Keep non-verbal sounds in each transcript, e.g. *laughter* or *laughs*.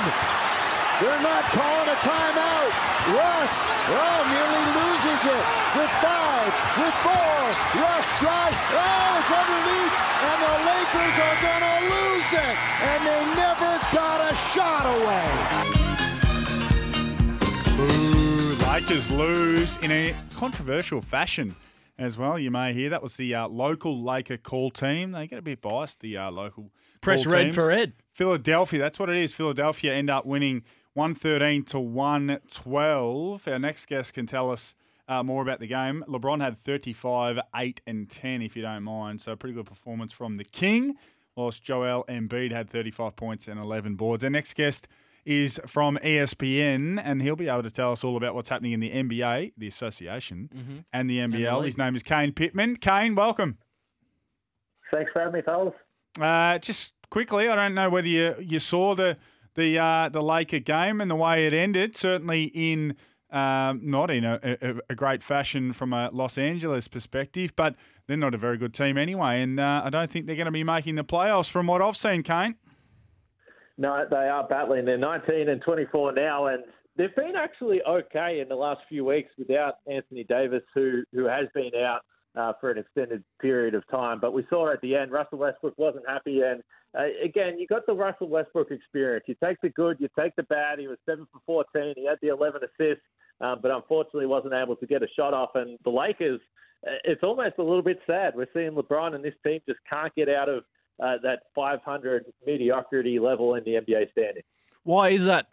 They're not calling a timeout. Russ, oh, nearly loses it with five, with four. Russ drives. Oh, it's underneath, and the Lakers are going to lose it. And they never got a shot away. Ooh, Lakers lose in a controversial fashion as well. You may hear that was the uh, local Laker call team. They get a bit biased, the uh, local Press red teams. for Ed. Philadelphia, that's what it is. Philadelphia end up winning 113 to 112. Our next guest can tell us uh, more about the game. LeBron had 35, 8, and 10, if you don't mind. So, a pretty good performance from the King, whilst Joel Embiid had 35 points and 11 boards. Our next guest is from ESPN, and he'll be able to tell us all about what's happening in the NBA, the association, and the NBL. league. His name is Kane Pitman. Kane, welcome. Thanks for having me, fellas. Uh, just quickly, I don't know whether you, you saw the the uh, the Laker game and the way it ended. Certainly in um, not in a, a, a great fashion from a Los Angeles perspective, but they're not a very good team anyway, and uh, I don't think they're going to be making the playoffs from what I've seen, Kane. No, they are battling. They're 19 and 24 now, and they've been actually okay in the last few weeks without Anthony Davis, who who has been out uh, for an extended period of time. But we saw at the end, Russell Westbrook wasn't happy, and uh, again, you got the Russell Westbrook experience. You take the good, you take the bad. He was seven for 14. He had the 11 assists, um, but unfortunately wasn't able to get a shot off. And the Lakers, uh, it's almost a little bit sad. We're seeing LeBron and this team just can't get out of uh, that 500 mediocrity level in the NBA standing. Why is that?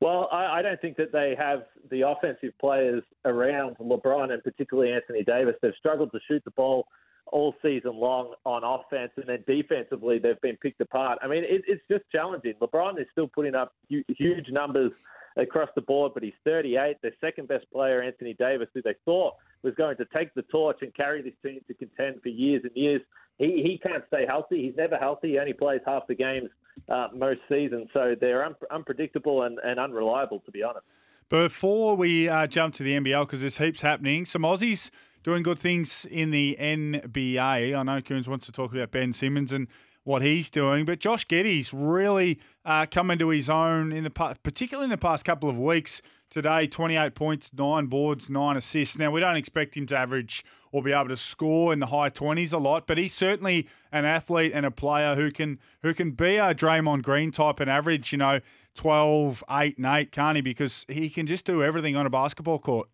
Well, I, I don't think that they have the offensive players around LeBron and particularly Anthony Davis. They've struggled to shoot the ball all season long on offense, and then defensively they've been picked apart. I mean, it, it's just challenging. LeBron is still putting up huge numbers across the board, but he's 38. Their second best player, Anthony Davis, who they thought was going to take the torch and carry this team to contend for years and years. He he can't stay healthy. He's never healthy. He only plays half the games uh, most seasons, so they're un- unpredictable and, and unreliable, to be honest. Before we uh, jump to the NBL, because there's heaps happening, some Aussies doing good things in the NBA. I know Coons wants to talk about Ben Simmons and what he's doing, but Josh Giddey's really uh, coming to his own in the pa- particularly in the past couple of weeks. Today, 28 points, nine boards, nine assists. Now we don't expect him to average or be able to score in the high 20s a lot, but he's certainly an athlete and a player who can who can be a Draymond Green type and average, you know, 12, 8, and 8, can't he? Because he can just do everything on a basketball court.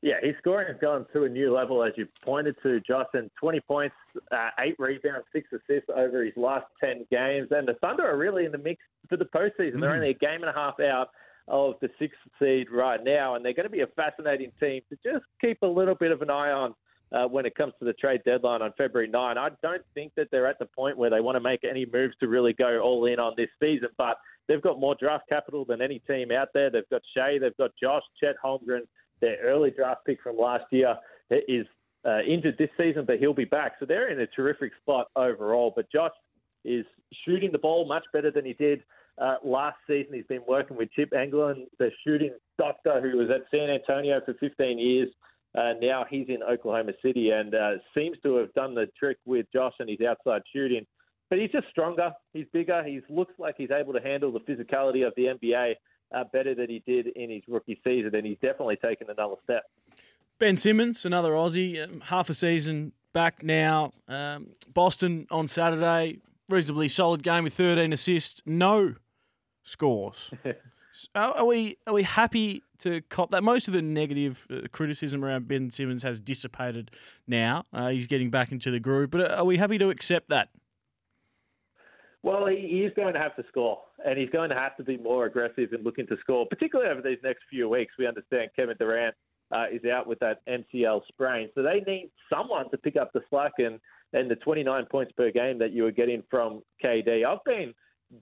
Yeah, his scoring has gone to a new level, as you pointed to. And 20 points, uh, eight rebounds, six assists over his last 10 games. And the Thunder are really in the mix for the postseason. They're only a game and a half out of the sixth seed right now, and they're going to be a fascinating team to just keep a little bit of an eye on. Uh, when it comes to the trade deadline on February 9, I don't think that they're at the point where they want to make any moves to really go all in on this season. But they've got more draft capital than any team out there. They've got Shai, they've got Josh, Chet Holmgren, their early draft pick from last year is uh, injured this season, but he'll be back. So they're in a terrific spot overall. But Josh is shooting the ball much better than he did uh, last season. He's been working with Chip Engelland, the shooting doctor who was at San Antonio for 15 years. Uh, now he's in Oklahoma City and uh, seems to have done the trick with Josh and his outside shooting. But he's just stronger. He's bigger. He looks like he's able to handle the physicality of the NBA uh, better than he did in his rookie season, and he's definitely taken another step. Ben Simmons, another Aussie, um, half a season back now. Um, Boston on Saturday, reasonably solid game with 13 assists, no scores. *laughs* Are, are we are we happy to cop that? Most of the negative uh, criticism around Ben Simmons has dissipated now. Uh, he's getting back into the groove, but are we happy to accept that? Well, he, he is going to have to score, and he's going to have to be more aggressive in looking to score, particularly over these next few weeks. We understand Kevin Durant uh, is out with that MCL sprain, so they need someone to pick up the slack and, and the 29 points per game that you were getting from KD. I've been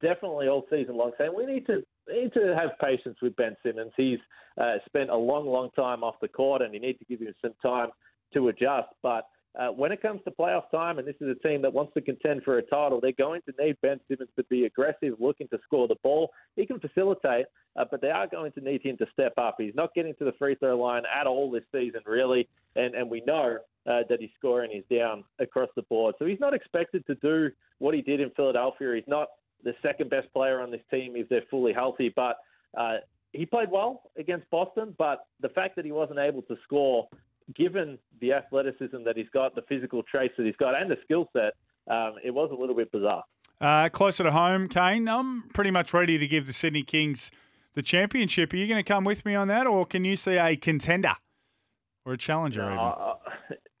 definitely all season long saying we need to need to have patience with Ben Simmons. He's uh, spent a long, long time off the court, and you need to give him some time to adjust. But uh, when it comes to playoff time, and this is a team that wants to contend for a title, they're going to need Ben Simmons to be aggressive, looking to score the ball. He can facilitate, uh, but they are going to need him to step up. He's not getting to the free throw line at all this season, really, and and we know uh, that his scoring is down across the board. So he's not expected to do what he did in Philadelphia. He's not the second best player on this team if they're fully healthy, but uh, he played well against Boston. But the fact that he wasn't able to score given the athleticism that he's got, the physical traits that he's got, and the skill set, um, it was a little bit bizarre. Uh, closer to home, Kane, I'm pretty much ready to give the Sydney Kings the championship. Are you going to come with me on that, or can you see a contender or a challenger? Uh,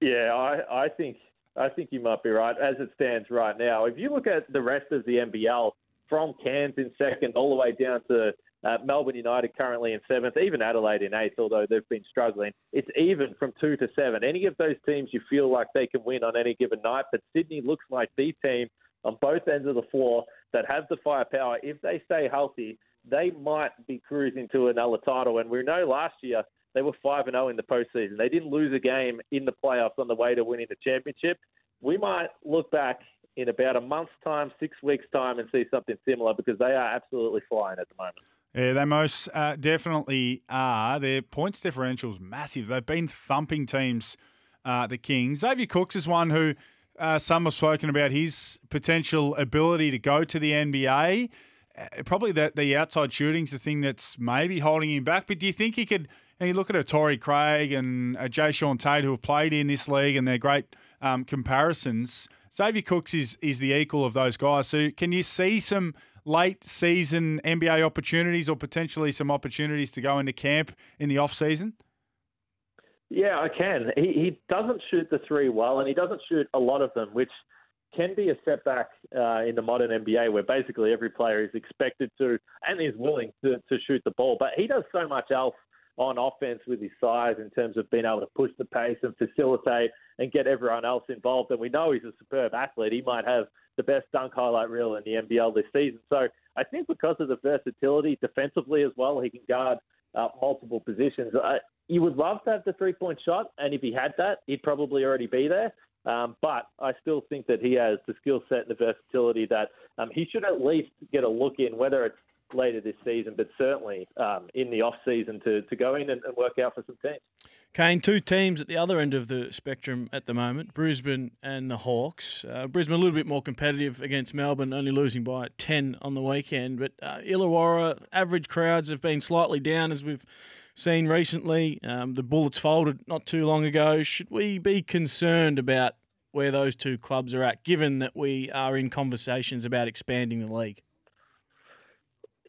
yeah, I, I think I think you might be right. As it stands right now, if you look at the rest of the NBL, from Cairns in second all the way down to uh, Melbourne United currently in seventh, even Adelaide in eighth, although they've been struggling. It's even from two to seven. Any of those teams you feel like they can win on any given night, but Sydney looks like the team on both ends of the floor that have the firepower. If they stay healthy, they might be cruising to another title. And we know last year they were 5 0 in the postseason. They didn't lose a game in the playoffs on the way to winning the championship. We might look back in about a month's time, six weeks' time, and see something similar because they are absolutely flying at the moment. Yeah, they most uh, definitely are. Their points differential is massive. They've been thumping teams, uh, the Kings. Xavier Cooks is one who uh, some have spoken about his potential ability to go to the NBA. Uh, probably that the outside shooting's the thing that's maybe holding him back. But do you think he could? And you look at a Torrey Craig and a Jae'Sean Tate who have played in this league, and they're great um, comparisons. Xavier Cooks is is the equal of those guys. So can you see some? late season NBA opportunities or potentially some opportunities to go into camp in the off season? Yeah, I can. He, he doesn't shoot the three well, and he doesn't shoot a lot of them, which can be a setback uh, in the modern NBA where basically every player is expected to and is willing to, to shoot the ball. But he does so much else on offense with his size in terms of being able to push the pace and facilitate and get everyone else involved. And we know he's a superb athlete. He might have the best dunk highlight reel in the NBL this season. So I think because of the versatility defensively as well, he can guard uh, multiple positions. Uh, you would love to have the three point shot, and if he had that, he'd probably already be there. Um, but I still think that he has the skill set and the versatility that um, he should at least get a look in, whether it's later this season, but certainly um, in the off season to, to go in and, and, work out for some teams. Kane, two teams at the other end of the spectrum at the moment, Brisbane and the Hawks. Uh, Brisbane a little bit more competitive against Melbourne, only losing by 10 on the weekend. But uh, Illawarra, average crowds have been slightly down as we've seen recently. Um, the Bullets folded not too long ago. Should we be concerned about where those two clubs are at, given that we are in conversations about expanding the league?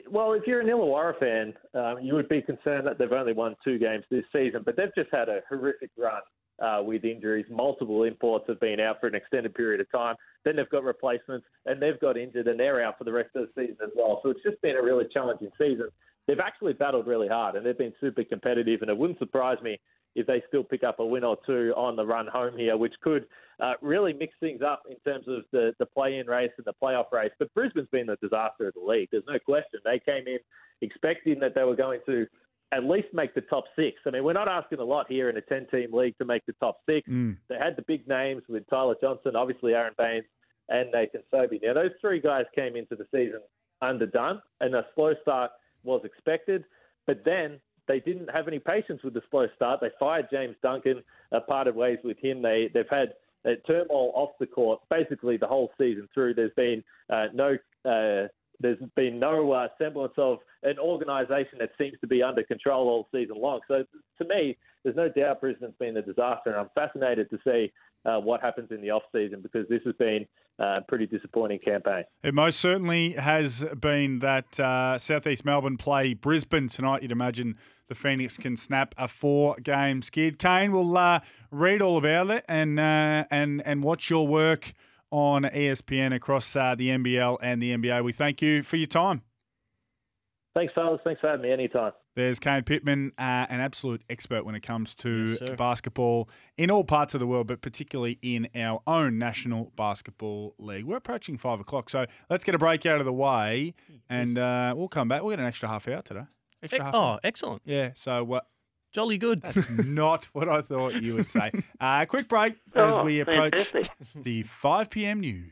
Well, if you're an Illawarra fan, um, you would be concerned that they've only won two games this season, but they've just had a horrific run uh, with injuries. Multiple imports have been out for an extended period of time. Then they've got replacements, and they've got injured, and they're out for the rest of the season as well. So it's just been a really challenging season. They've actually battled really hard, and they've been super competitive, and it wouldn't surprise me if they still pick up a win or two on the run home here, which could uh, really mix things up in terms of the, the play-in race and the playoff race. But Brisbane's been the disaster of the league. There's no question. They came in expecting that they were going to at least make the top six. I mean, we're not asking a lot here in a 10-team league to make the top six. Mm. They had the big names with Tyler Johnson, obviously Aaron Baynes, and Nathan Sobey. Now, those three guys came into the season underdone, and a slow start was expected. But then they didn't have any patience with the slow start. They fired James Duncan, uh, parted ways with him. They they've had uh, turmoil off the court basically the whole season through. There's been uh, no uh, there's been no uh, semblance of an organisation that seems to be under control all season long. So to me, there's no doubt Brisbane's been a disaster, and I'm fascinated to see uh, what happens in the off season because this has been uh, a pretty disappointing campaign. It most certainly has been that uh, Southeast Melbourne play Brisbane tonight. You'd imagine the Phoenix can snap a four-game skid. Kane we'll uh, read all about it and uh, and and watch your work on ESPN across uh, the NBL and the NBA. We thank you for your time. Thanks, fellas. Thanks for having me anytime. There's Kane Pitman, uh, an absolute expert when it comes to Yes, basketball in all parts of the world, but particularly in our own National Basketball League. We're approaching five o'clock, so let's get a break out of the way, and uh, we'll come back. We'll get an extra half hour today. Extra half hour. Oh, excellent. Yeah, so uh, Jolly good. that's *laughs* not what I thought you would say. *laughs* Uh, quick break as Oh, we approach fantastic. the 5 p.m. news.